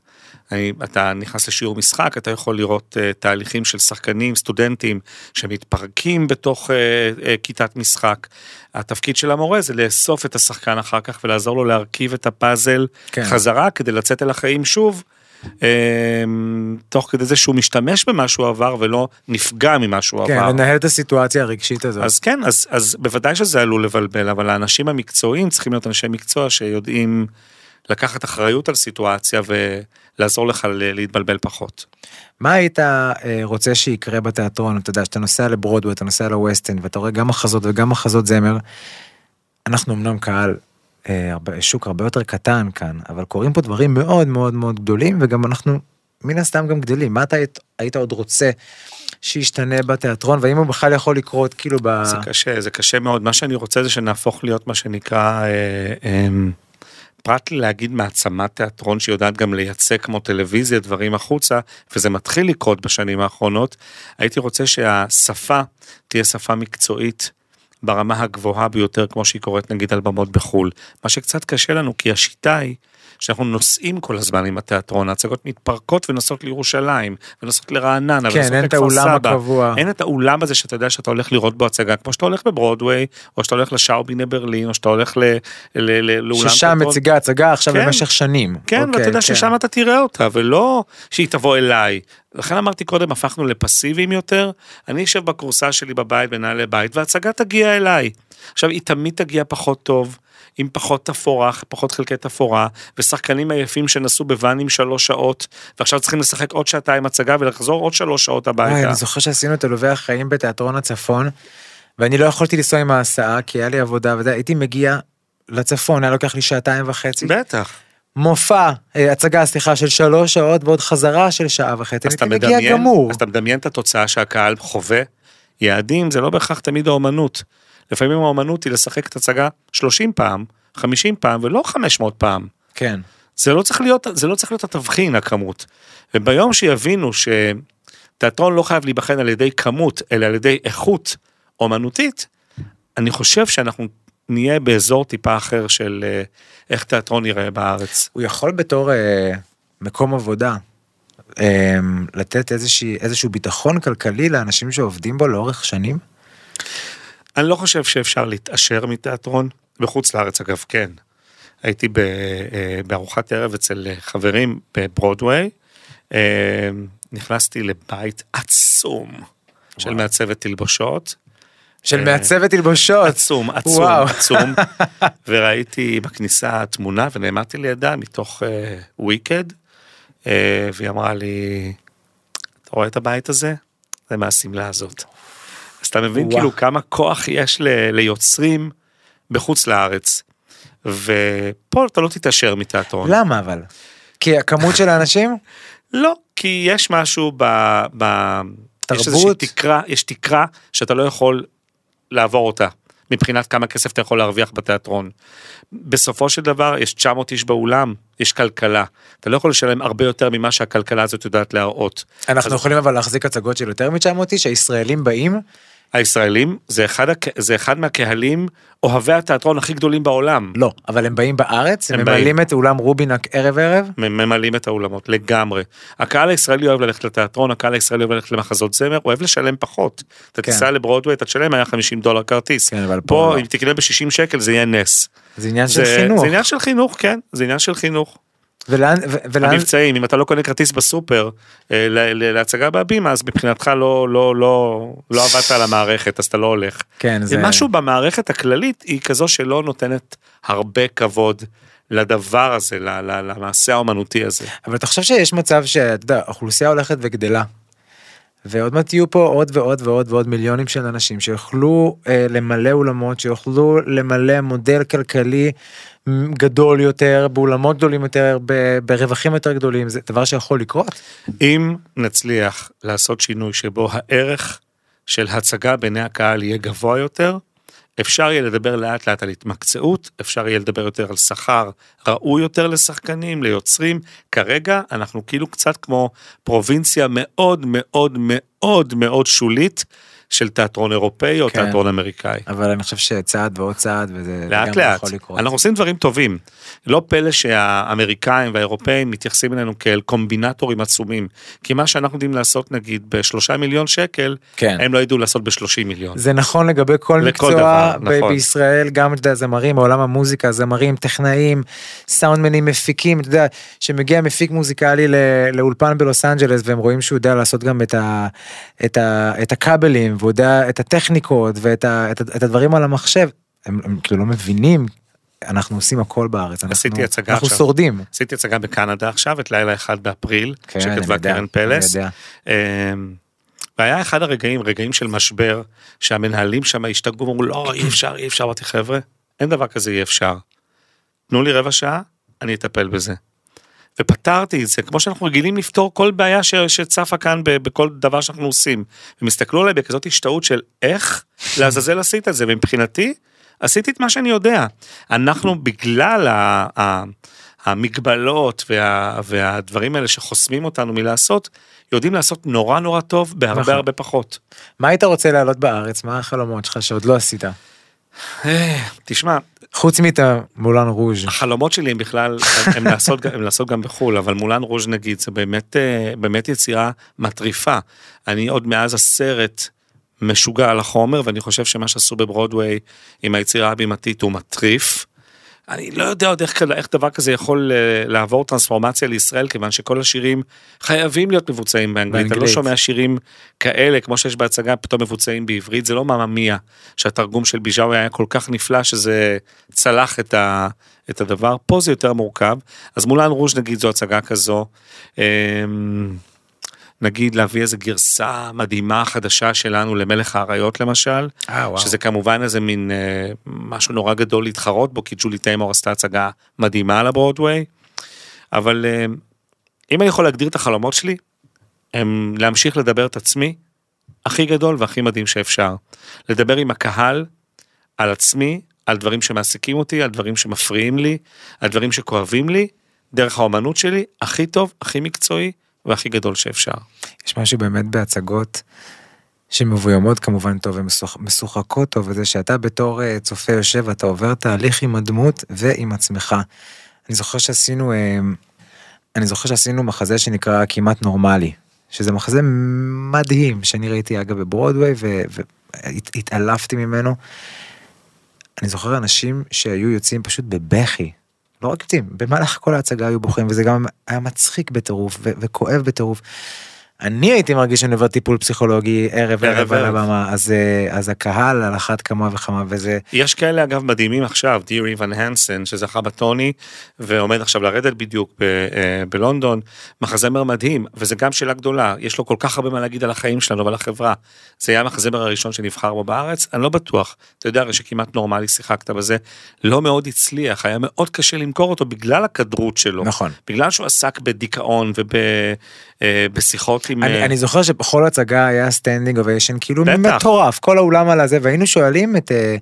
C: אני, אתה נכנס לשיעור משחק, אתה יכול לראות uh, תהליכים של שחקנים, סטודנטים, שמתפרקים בתוך uh, uh, כיתת משחק. התפקיד של המורה זה לאסוף את השחקן אחר כך ולעזור לו להרכיב את הפאזל
B: כן.
C: חזרה כדי לצאת אל החיים שוב. תוך כדי זה שהוא משתמש במה שהוא עבר ולא נפגע ממה שהוא
B: כן,
C: עבר.
B: לנהל את הסיטואציה הרגשית הזאת.
C: אז כן, אז, אז בוודאי שזה עלול לבלבל, אבל האנשים המקצועיים צריכים להיות אנשי מקצוע שיודעים לקחת אחריות על סיטואציה ולעזור לך להתבלבל פחות.
B: מה היית אה, רוצה שיקרה בתיאטרון, אתה יודע, שאתה נוסע לברודווי, אתה נוסע לווסטן, ואתה רואה גם מחזות וגם מחזות זמר. אנחנו אמנם קהל, שוק הרבה יותר קטן כאן, אבל קורים פה דברים מאוד מאוד מאוד גדולים, וגם אנחנו מן הסתם גם גדלים. מה אתה היית, היית עוד רוצה שישתנה בתיאטרון, והאם הוא בכלל יכול לקרות כאילו ב...
C: זה קשה, זה קשה מאוד. מה שאני רוצה זה שנהפוך להיות מה שנקרא, אה, אה, פרט להגיד מעצמת תיאטרון שיודעת גם לייצא כמו טלוויזיה דברים החוצה, וזה מתחיל לקרות בשנים האחרונות, הייתי רוצה שהשפה תהיה שפה מקצועית. ברמה הגבוהה ביותר כמו שהיא קורית נגיד על במות בחו"ל. מה שקצת קשה לנו כי השיטה היא שאנחנו נוסעים כל הזמן עם התיאטרון, ההצגות מתפרקות ונוסעות לירושלים, ונוסעות לרעננה,
B: כן,
C: ונוסעות
B: אין את
C: לכפר
B: האולם
C: סבא.
B: הקבוע.
C: אין את האולם הזה שאתה יודע שאתה הולך לראות בו הצגה, כמו שאתה הולך בברודוויי, או שאתה הולך לשאובינה ברלין, או שאתה הולך ל- ל- ל- לאולם
B: ששם. מציגה הצגה עכשיו
C: כן.
B: במשך שנים.
C: כן,
B: אוקיי,
C: ואתה יודע
B: כן.
C: ששם אתה תראה אותה, ולא שהיא תבוא אליי. לכן אמרתי קודם, הפכנו לפסיביים יותר, אני אשב בכורסה שלי בבית בנעלי בית, וההצגה תגיע אליי. עכשיו, היא תמיד תגיע פחות טוב, עם פחות תפאורה, פחות חלקי תפאורה, ושחקנים עייפים שנסעו בוואנים שלוש שעות, ועכשיו צריכים לשחק עוד שעתיים הצגה ולחזור עוד שלוש שעות הביתה.
B: אני זוכר שעשינו את עלובי החיים בתיאטרון הצפון, ואני לא יכולתי לנסוע עם ההסעה, כי היה לי עבודה, וזה, הייתי מגיע לצפון, היה לוקח לי שעתיים וחצי.
C: בטח.
B: מופע, אה, הצגה, סליחה, של שלוש שעות, ועוד חזרה של שעה וחצי.
C: אז אתה
B: הייתי מגיע
C: מדמיין,
B: גמור.
C: אז אתה מדמיין את התוצאה שהקהל חווה. יעדים זה לא בהכרח תמיד האומנות. לפעמים האומנות היא לשחק את הצגה 30 פעם, 50 פעם, ולא 500 פעם.
B: כן.
C: זה לא צריך להיות, זה לא צריך להיות התבחין, הכמות. וביום שיבינו שתיאטרון לא חייב להיבחן על ידי כמות, אלא על ידי איכות אומנותית, אני חושב שאנחנו נהיה באזור טיפה אחר של אה, איך תיאטרון ייראה בארץ.
B: הוא יכול בתור אה, מקום עבודה, אה, לתת איזושהי, איזשהו ביטחון כלכלי לאנשים שעובדים בו לאורך שנים?
C: אני לא חושב שאפשר להתעשר מתיאטרון, בחוץ לארץ אגב כן. הייתי ב, אה, בארוחת ערב אצל אה, חברים בברודוויי, אה, נכנסתי לבית עצום של מעצבת תלבושות,
B: של מעצבת תלבושות.
C: עצום, עצום,
B: וואו.
C: עצום, <laughs> וראיתי בכניסה תמונה ונעמדתי לידה מתוך וויקד, והיא אמרה לי, אתה רואה את הבית הזה? זה מהשמלה הזאת. אז אתה מבין. כאילו כמה כוח יש ל- ליוצרים בחוץ לארץ, ופה אתה לא תתעשר מתיאטרון.
B: למה אבל? כי הכמות של האנשים? <laughs>
C: לא, כי יש משהו ב... ב... יש איזושהי
B: תרבות?
C: תקרה, יש תקרה שאתה לא יכול לעבור אותה, מבחינת כמה כסף אתה יכול להרוויח בתיאטרון. בסופו של דבר יש 900 איש באולם, יש כלכלה. אתה לא יכול לשלם הרבה יותר ממה שהכלכלה הזאת יודעת להראות.
B: אנחנו
C: אז-
B: יכולים אבל להחזיק הצגות של יותר מ-900 איש, הישראלים באים,
C: הישראלים זה אחד. זה אחד מהקהלים אוהבי התיאטרון הכי גדולים בעולם.
B: לא, אבל הם באים בארץ, הם
C: הם
B: ממלאים
C: באים.
B: את אולם רובינק ערב ערב,
C: ממלאים את האולמות לגמרי. הקהל הישראלי אוהב ללכת לתיאטרון, הקהל הישראלי אוהב ללכת למחזות זמר, אוהב לשלם פחות. אתה
B: כן.
C: תיסע לברודווי, אתה תשלם 150 דולר כרטיס.
B: כן, אבל פה
C: פה
B: לא.
C: אם תקנה ב-60 שקל זה יהיה נס.
B: זה עניין של
C: זה,
B: חינוך.
C: זה עניין של חינוך, כן, זה עניין של חינוך.
B: ולאן, ולאן,
C: המבצעים, אם אתה לא קונה כרטיס בסופר אה, להצגה בהבימה, אז מבחינתך לא, לא, לא, לא עבדת על המערכת, אז אתה לא הולך.
B: כן, זה,
C: זה משהו במערכת הכללית היא כזו שלא נותנת הרבה כבוד לדבר הזה, למעשה האומנותי הזה.
B: אבל אתה חושב שיש מצב שאתה יודע, האוכלוסייה הולכת וגדלה. ועוד מעט יהיו פה עוד ועוד ועוד ועוד מיליונים של אנשים שיוכלו אה, למלא אולמות, שיוכלו למלא מודל כלכלי גדול יותר, באולמות גדולים יותר, ב, ברווחים יותר גדולים, זה דבר שיכול לקרות.
C: אם נצליח לעשות שינוי שבו הערך של הצגה בעיני הקהל יהיה גבוה יותר, אפשר יהיה לדבר לאט לאט על התמקצעות, אפשר יהיה לדבר יותר על שכר ראוי יותר לשחקנים, ליוצרים. כרגע אנחנו כאילו קצת כמו פרובינציה מאוד מאוד מאוד מאוד שולית של תיאטרון אירופאי או
B: כן.
C: תיאטרון אמריקאי.
B: אבל אני חושב שצעד ועוד צעד, וזה
C: לאט
B: לגמרי
C: לאט,
B: יכול לקרות.
C: אנחנו עושים דברים טובים. לא פלא שהאמריקאים והאירופאים מתייחסים אלינו כאל קומבינטורים עצומים. כי מה שאנחנו יודעים לעשות נגיד בשלושה מיליון שקל,
B: כן.
C: הם לא ידעו לעשות בשלושים מיליון.
B: זה נכון לגבי כל מקצוע
C: דבר,
B: ב-
C: נכון.
B: בישראל, גם אתה יודע, זמרים, בעולם המוזיקה, זמרים, טכנאים, סאונדמנים, מפיקים, אתה יודע, שמגיע מפיק מוזיקלי לאולפן בלוס אנג'לס והם רואים שהוא יודע לעשות גם את, ה, את, ה, את הכבלים, והוא יודע את הטכניקות ואת ה, את, את הדברים על המחשב, הם, הם כאילו לא מבינים, אנחנו עושים הכל בארץ, אנחנו,
C: הצגה
B: אנחנו
C: עכשיו.
B: שורדים.
C: עשיתי הצגה בקנדה עכשיו, את לילה אחד באפריל,
B: כן,
C: שכתבה קרן פלס. אמ, והיה אחד הרגעים, רגעים של משבר, שהמנהלים שם השתגעו ואמרו, לא, אי אפשר, אי אפשר, אמרתי, חבר'ה, אין דבר כזה אי אפשר. תנו לי רבע שעה, אני אטפל בזה. ופתרתי את זה, כמו שאנחנו רגילים לפתור כל בעיה ש, שצפה כאן ב, בכל דבר שאנחנו עושים. הם הסתכלו עליי בכזאת השתאות של איך לעזאזל עשית את זה, ומבחינתי, עשיתי את מה שאני יודע. אנחנו, בגלל ה, ה, המגבלות וה, והדברים האלה שחוסמים אותנו מלעשות, יודעים לעשות נורא נורא טוב בהרבה
B: נכון.
C: הרבה פחות.
B: מה היית רוצה לעלות בארץ? מה החלומות שלך שעוד לא עשית?
C: תשמע,
B: חוץ מתה מולן רוז'.
C: החלומות שלי הם בכלל, הם לעשות, הם לעשות גם בחו"ל, אבל מולן רוז' נגיד, זה באמת, אה, באמת יצירה מטריפה. אני עוד מאז הסרט משוגע על החומר, ואני חושב שמה שעשו בברודוויי עם היצירה הבימתית הוא מטריף. אני לא יודע עוד איך, איך דבר כזה יכול אה, לעבור טרנספורמציה לישראל, כיוון שכל השירים חייבים להיות מבוצעים באנגלית. אתה לא שומע שירים כאלה, כמו שיש בהצגה, פתאום מבוצעים בעברית, זה לא מממיה, שהתרגום של ביז'אווי היה כל כך נפלא, שזה צלח את, ה, את הדבר. פה זה יותר מורכב. אז מולן רוז' נגיד זו הצגה כזו. אמ, נגיד להביא איזה גרסה מדהימה חדשה שלנו למלך האריות למשל,
B: וואו.
C: שזה כמובן איזה מין אה, משהו נורא גדול להתחרות בו, כי ג'ולי טיימור עשתה הצגה מדהימה על הברודוויי, אבל אה, אם אני יכול להגדיר את החלומות שלי, הם להמשיך לדבר את עצמי הכי גדול והכי מדהים שאפשר. לדבר עם הקהל על עצמי, על דברים שמעסיקים אותי, על דברים שמפריעים לי, על דברים שכואבים לי, דרך האומנות שלי, הכי טוב, הכי מקצועי והכי גדול שאפשר.
B: יש משהו באמת בהצגות שמבוימות כמובן טוב ומשוחקות טוב, וזה שאתה בתור אה, צופה יושב, אתה עובר תהליך עם הדמות ועם עצמך. אני זוכר שעשינו, אה, אני זוכר שעשינו מחזה שנקרא כמעט נורמלי, שזה מחזה מדהים שאני ראיתי אגב בברודוויי והתעלפתי ממנו. אני זוכר אנשים שהיו יוצאים פשוט בבכי לא רק יוצאים, במהלך כל ההצגה היו בוכים, וזה גם היה מצחיק בטירוף וכואב בטירוף. אני הייתי מרגיש שאני עובר טיפול פסיכולוגי ערב ערב על הבמה, אז, אה, אז הקהל על אחת כמה וכמה וזה...
C: יש כאלה אגב מדהימים עכשיו, דיר איוון הנסן שזכה בטוני ועומד עכשיו לרדת בדיוק ב, אה, בלונדון, מחזמר מדהים, וזה גם שאלה גדולה, יש לו כל כך הרבה מה להגיד על החיים שלנו ועל החברה. זה היה המחזמר הראשון שנבחר בו בארץ, אני לא בטוח, אתה יודע הרי שכמעט נורמלי שיחקת בזה, לא מאוד הצליח, היה מאוד קשה למכור אותו בגלל הקדרות שלו.
B: נכון.
C: בגלל שהוא עסק בדיכאון ובשיחות עם...
B: אני,
C: אה,
B: אני זוכר שבכל הצגה היה standing ovation כאילו
C: בטח.
B: מטורף כל האולם על הזה והיינו שואלים את אה,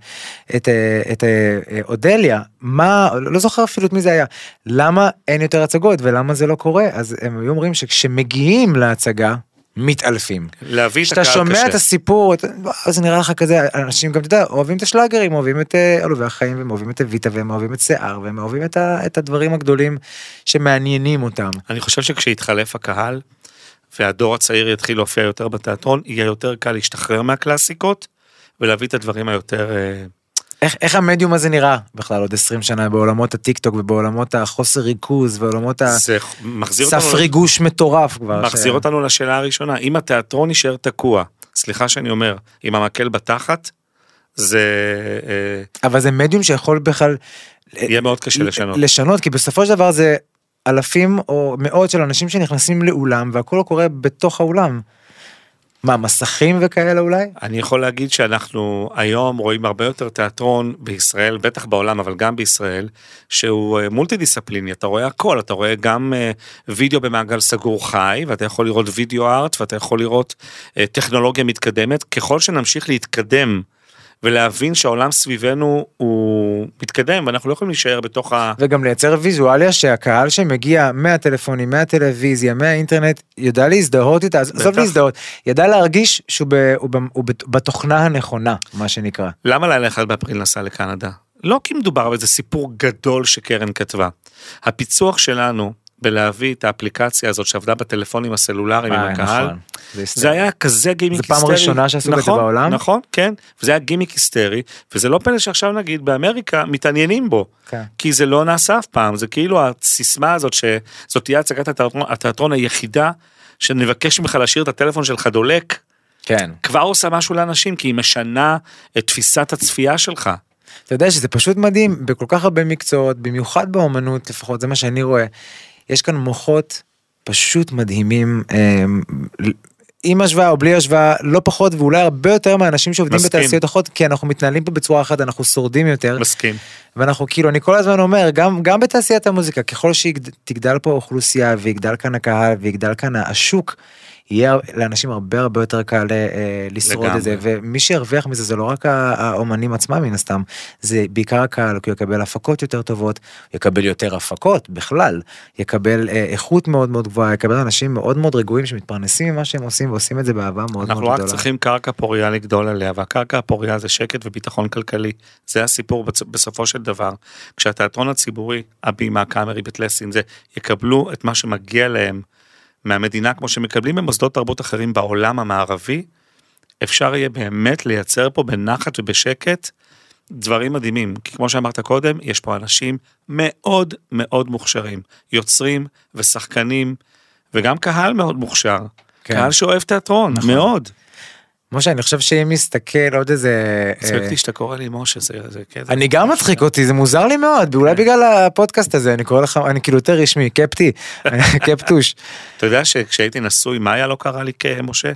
B: את אה, את אה, אודליה מה לא זוכר אפילו את מי זה היה למה אין יותר הצגות ולמה זה לא קורה אז הם היו אומרים שכשמגיעים להצגה. מתעלפים.
C: להביא את
B: כשאתה
C: הקהל
B: שומע
C: קשה.
B: את הסיפור, אתה- זה נראה לך כזה, אנשים גם, אתה יודע, אוהבים את השלאגרים, אוהבים את עלובי החיים, והם אוהבים את אביטה, והם אוהבים את שיער, והם אוהבים את ה- את הדברים הגדולים שמעניינים אותם.
C: אני חושב שכשיתחלף הקהל והדור הצעיר יתחיל להופיע יותר בתיאטרון, יהיה יותר קל להשתחרר מהקלאסיקות ולהביא את הדברים היותר... אה,
B: איך, איך המדיום הזה נראה בכלל עוד 20 שנה בעולמות הטיק טוק ובעולמות החוסר ריכוז ועולמות הסף ריגוש מטורף כבר.
C: מחזיר
B: ש-
C: אותנו לשאלה הראשונה, אם התיאטרון יישאר תקוע, סליחה שאני אומר, עם המקל בתחת, זה אה,
B: אבל זה מדיום שיכול בכלל
C: יהיה מאוד קשה לשנות.
B: לשנות כי בסופו של דבר זה אלפים או מאות של אנשים שנכנסים לאולם והכל קורה בתוך האולם. מה מסכים וכאלה אולי?
C: אני יכול להגיד שאנחנו היום רואים הרבה יותר תיאטרון בישראל, בטח בעולם, אבל גם בישראל, שהוא אה, מולטי דיסציפליני, אתה רואה הכל, אתה רואה גם אה, וידאו במעגל סגור חי, ואתה יכול לראות וידאו ארט, ואתה יכול לראות אה, טכנולוגיה מתקדמת, ככל שנמשיך להתקדם. ולהבין שהעולם סביבנו הוא מתקדם ואנחנו לא יכולים להישאר בתוך ה...
B: וגם לייצר ויזואליה שהקהל שמגיע מהטלפונים, מהטלוויזיה, מהאינטרנט, יודע להזדהות איתה, עזוב. להזדהות, ידע להרגיש שהוא, ב, הוא, ב, הוא בתוכנה הנכונה, מה שנקרא.
C: למה לילה אחד באפריל נסע לקנדה? לא כי מדובר באיזה סיפור גדול שקרן כתבה. הפיצוח שלנו בלהביא את האפליקציה הזאת שעבדה בטלפונים הסלולריים עם
B: אה,
C: הקהל,
B: נכון.
C: זה היה כזה גימיק
B: זה פעם ראשונה שעשו את זה
C: נכון,
B: בעולם?
C: נכון, כן, וזה היה גימיק היסטרי, וזה לא פלא שעכשיו נגיד באמריקה מתעניינים בו,
B: כן.
C: כי זה לא נעשה אף פעם, זה כאילו הסיסמה הזאת שזאת תהיה הצגת התיאטרון, התיאטרון היחידה שנבקש ממך להשאיר את הטלפון שלך דולק,
B: כן.
C: כבר עושה משהו לאנשים, כי היא משנה את תפיסת הצפייה שלך.
B: אתה יודע שזה פשוט מדהים בכל כך הרבה מקצועות, במיוחד באומנות לפחות, זה מה שאני רואה. יש כאן מוחות פשוט מדהימים, אמ, עם השוואה או בלי השוואה, לא פחות ואולי הרבה יותר מהאנשים שעובדים
C: מסכים.
B: בתעשיות אחרות, כי אנחנו מתנהלים פה בצורה אחת, אנחנו שורדים יותר.
C: מסכים.
B: ואנחנו כאילו, אני כל הזמן אומר, גם, גם בתעשיית המוזיקה, ככל שתגדל פה האוכלוסייה ויגדל כאן הקהל ויגדל כאן השוק, יהיה לאנשים הרבה הרבה יותר קל אה, לשרוד את זה,
C: לגמרי.
B: ומי שירוויח מזה זה לא רק האומנים עצמם מן הסתם, זה בעיקר הקהל, כי הוא יקבל הפקות יותר טובות, יקבל יותר הפקות בכלל, יקבל אה, איכות מאוד מאוד גבוהה, יקבל אנשים מאוד מאוד רגועים שמתפרנסים ממה שהם עושים ועושים את זה באהבה מאוד
C: אנחנו
B: מאוד
C: רק
B: גדולה.
C: צריכים קרקע פוריה לגדול עליה, והקרקע הפוריה זה שקט וביטחון כלכלי. זה הסיפור בסופו של דבר. כשהתיאטרון הציבורי, הבימה, הקאמרי, בית לסין, זה יקבלו את מה שמגיע להם מהמדינה, כמו שמקבלים במוסדות תרבות אחרים בעולם המערבי, אפשר יהיה באמת לייצר פה בנחת ובשקט דברים מדהימים. כי כמו שאמרת קודם, יש פה אנשים מאוד מאוד מוכשרים, יוצרים ושחקנים, וגם קהל מאוד מוכשר.
B: כן.
C: קהל שאוהב תיאטרון,
B: נכון.
C: מאוד.
B: משה, אני חושב שאם נסתכל עוד איזה...
C: מצחיק
B: אה,
C: שאתה קורא לי משה, זה קטע.
B: אני גם מצחיק אותי, זה מוזר לי מאוד, ואולי בגלל הפודקאסט הזה, אני קורא לך, אני כאילו יותר רשמי, קפטי, <laughs> קפטוש.
C: אתה יודע שכשהייתי נשוי, מה היה לא קרא לי כמשה?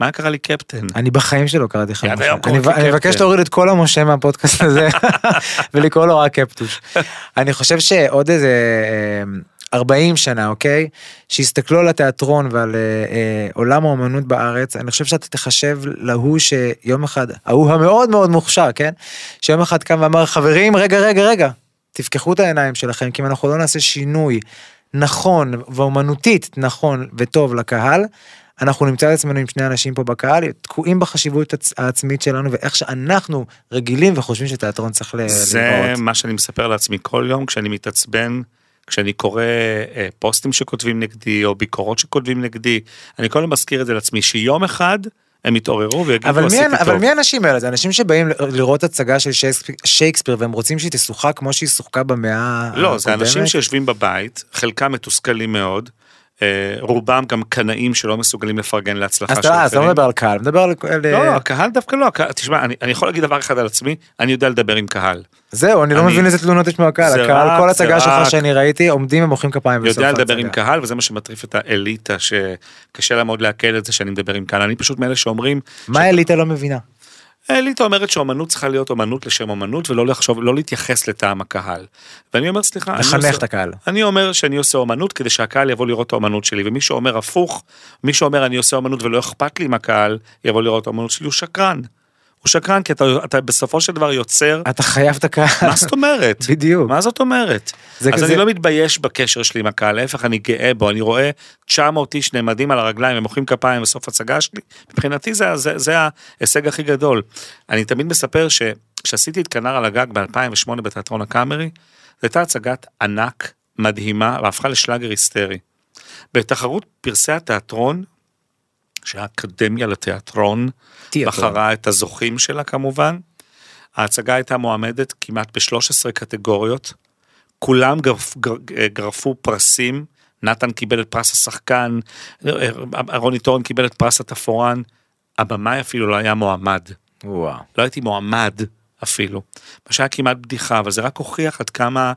C: מה קרא לי קפטן?
B: אני בחיים שלא קראתי לך משה. אני מבקש. להוריד את כל המשה מהפודקאסט הזה, <laughs> ולקרוא לו רק קפטוש. <laughs> אני חושב שעוד איזה אה, 40 שנה, אוקיי? שיסתכלו על התיאטרון ועל אה, אה, עולם האומנות בארץ, אני חושב שאתה תחשב להוא שיום אחד, ההוא המאוד מאוד מוכשר, כן? שיום אחד קם ואמר, חברים, רגע, רגע, רגע, תפקחו את העיניים שלכם, כי אם אנחנו לא נעשה שינוי נכון ואומנותית נכון וטוב לקהל, אנחנו נמצא את עצמנו עם שני אנשים פה בקהל, תקועים בחשיבות הצ- העצמית שלנו ואיך שאנחנו רגילים וחושבים שתיאטרון צריך ל-
C: זה
B: להיראות.
C: מה שאני מספר לעצמי כל יום כשאני מתעצבן, כשאני קורא אה, פוסטים שכותבים נגדי או ביקורות שכותבים נגדי, אני כל הזמן מזכיר את זה לעצמי שיום אחד הם יתעוררו ויגידו
B: אבל מי,
C: עשיתי
B: אבל
C: טוב.
B: מי האנשים האלה? זה אנשים שבאים לראות הצגה של שייקספיר, שייקספיר והם רוצים שהיא תשוחק כמו שהיא שוחקה במאה
C: לא, זה אנשים
B: הקודמת?
C: שיושבים בבית, חלקם מתוסכלים מאוד, רובם גם קנאים שלא מסוגלים לפרגן להצלחה של
B: אתה אז לא
C: אחרים.
B: מדבר על קהל, מדבר על... על-
C: לא, לא, הקהל דווקא לא, תשמע, אני, יכול להגיד דבר אחד על עצמי, אני יודע לדבר עם קהל.
B: זהו, אני לא מבין איזה תלונות יש מהקהל, הקהל, כל הצגה שלך שאני ראיתי, עומדים ומוחאים כפיים בסוף
C: יודע לדבר עם
B: ההצגה.
C: קהל וזה מה שמטריף את האליטה שקשה לה מאוד לעכל את זה שאני מדבר עם קהל אני פשוט מאלה שאומרים
B: מה האליטה לא מבינה?
C: האליטה אומרת שאומנות צריכה להיות אומנות לשם אומנות ולא לחשוב לא להתייחס לטעם הקהל. ואני אומר סליחה אני
B: לחנך
C: עושה-
B: את הקהל.
C: אני אומר שאני עושה אומנות כדי שהקהל יבוא לראות את האומנות שלי ומי שאומר הפוך מי שאומר אני עושה אומנות ולא אכפת לי אם הקהל יבוא לראות את האומנות שלי הוא שקרן. הוא שקרן כי אתה, אתה בסופו של דבר יוצר
B: אתה חייב את הקהל.
C: מה זאת אומרת? <laughs>
B: בדיוק.
C: מה זאת אומרת? אז
B: כזה-
C: אני לא מתבייש בקשר שלי עם הקהל, להפך אני גאה בו, אני רואה 900 איש נעמדים על הרגליים ומוחאים כפיים בסוף הצגה שלי, מבחינתי זה, זה, זה ההישג הכי גדול. אני תמיד מספר שכשעשיתי את כנר על הגג ב-2008 בתיאטרון הקאמרי, זו הייתה הצגת ענק, מדהימה, והפכה לשלאגר היסטרי. בתחרות פרסי התיאטרון, שהאקדמיה לתיאטרון
B: תיאטרון.
C: בחרה את הזוכים שלה כמובן. ההצגה הייתה מועמדת כמעט ב-13 קטגוריות. כולם גרפ, גר, גרפו פרסים, נתן קיבל את פרס השחקן, רוני טורן קיבל את פרס התפאורן, הבמאי אפילו לא היה מועמד.
B: וואו.
C: לא הייתי מועמד אפילו. מה שהיה כמעט בדיחה, אבל זה רק הוכיח עד כמה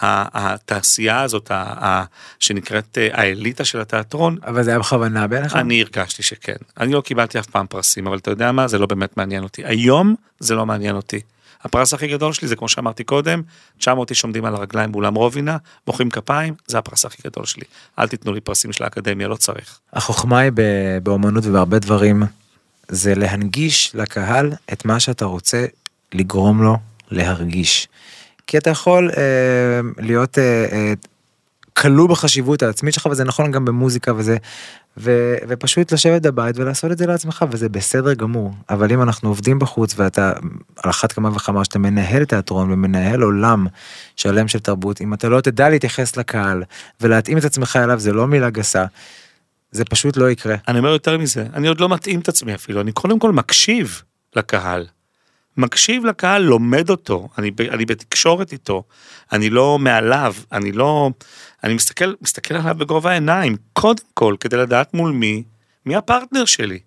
C: התעשייה הזאת, שנקראת אה, האליטה של התיאטרון,
B: אבל זה היה בכוונה בעיניך?
C: אני הרגשתי שכן. אני לא קיבלתי אף פעם פרסים, אבל אתה יודע מה? זה לא באמת מעניין אותי. היום זה לא מעניין אותי. הפרס הכי גדול שלי זה כמו שאמרתי קודם, 900 איש עומדים על הרגליים באולם רובינה, מוחאים כפיים, זה הפרס הכי גדול שלי. אל תיתנו לי פרסים של האקדמיה, לא צריך.
B: החוכמה היא באומנות ובהרבה דברים, זה להנגיש לקהל את מה שאתה רוצה לגרום לו להרגיש. כי אתה יכול אה, להיות אה, אה, כלוא בחשיבות העצמית שלך, וזה נכון גם במוזיקה וזה, ו, ופשוט לשבת בבית ולעשות את זה לעצמך, וזה בסדר גמור. אבל אם אנחנו עובדים בחוץ ואתה, על אחת כמה וכמה שאתה מנהל תיאטרון ומנהל עולם שלם של תרבות, אם אתה לא תדע להתייחס לקהל ולהתאים את עצמך אליו, זה לא מילה גסה. זה פשוט לא יקרה.
C: אני אומר יותר מזה, אני עוד לא מתאים את עצמי אפילו, אני קודם כל מקשיב לקהל. מקשיב לקהל, לומד אותו, אני, אני בתקשורת איתו, אני לא מעליו, אני לא, אני מסתכל, מסתכל עליו בגובה העיניים, קודם כל כדי לדעת מול מי, מי הפרטנר שלי.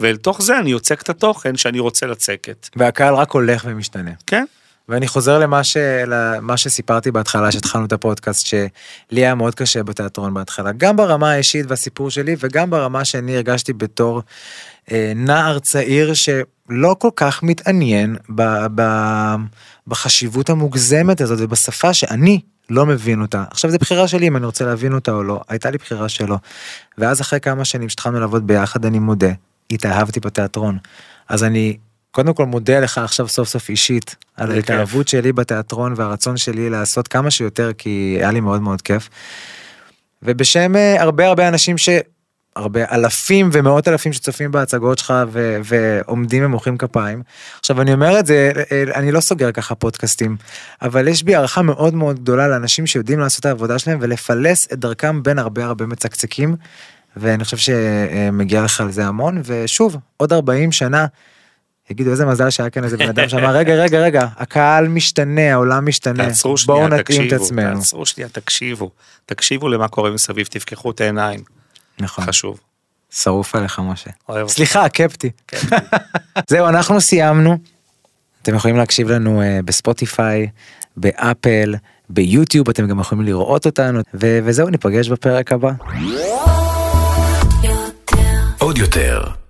C: ואל תוך זה אני יוצק את התוכן שאני רוצה לצקת,
B: והקהל רק הולך ומשתנה.
C: כן?
B: ואני חוזר למה, ש... למה שסיפרתי בהתחלה, שהתחלנו את הפודקאסט, שלי היה מאוד קשה בתיאטרון בהתחלה, גם ברמה האישית והסיפור שלי, וגם ברמה שאני הרגשתי בתור אה, נער צעיר שלא כל כך מתעניין ב... ב... בחשיבות המוגזמת הזאת ובשפה שאני לא מבין אותה. עכשיו זה בחירה שלי אם אני רוצה להבין אותה או לא, הייתה לי בחירה שלא. ואז אחרי כמה שנים שהתחלנו לעבוד ביחד אני מודה, התאהבתי בתיאטרון. אז אני קודם כל מודה לך עכשיו סוף סוף אישית על ההתאהבות שלי בתיאטרון והרצון שלי לעשות כמה שיותר כי היה לי מאוד מאוד כיף. ובשם אה, הרבה הרבה אנשים ש... הרבה אלפים ומאות אלפים שצופים בהצגות שלך ו- ועומדים ומוחאים כפיים. עכשיו אני אומר את זה, אה, אני לא סוגר ככה פודקאסטים, אבל יש בי הערכה מאוד מאוד גדולה לאנשים שיודעים לעשות את העבודה שלהם ולפלס את דרכם בין הרבה הרבה מצקצקים, ואני חושב שמגיע לך על זה המון, ושוב, עוד 40 שנה. יגידו איזה מזל שהיה כאן איזה בן אדם שאמר רגע רגע רגע הקהל משתנה העולם משתנה
C: תעצרו
B: בואו
C: שנייה,
B: נתאים את
C: תקשיבו,
B: עצמנו.
C: תעצרו שנייה, תקשיבו, תקשיבו למה קורה מסביב, תפקחו את העיניים,
B: נכון.
C: חשוב.
B: שרוף עליך משה. סליחה קפטי. <laughs> זהו אנחנו סיימנו. אתם יכולים להקשיב לנו אה, בספוטיפיי, באפל, ביוטיוב אתם גם יכולים לראות אותנו ו- וזהו ניפגש בפרק הבא.
A: עוד יותר,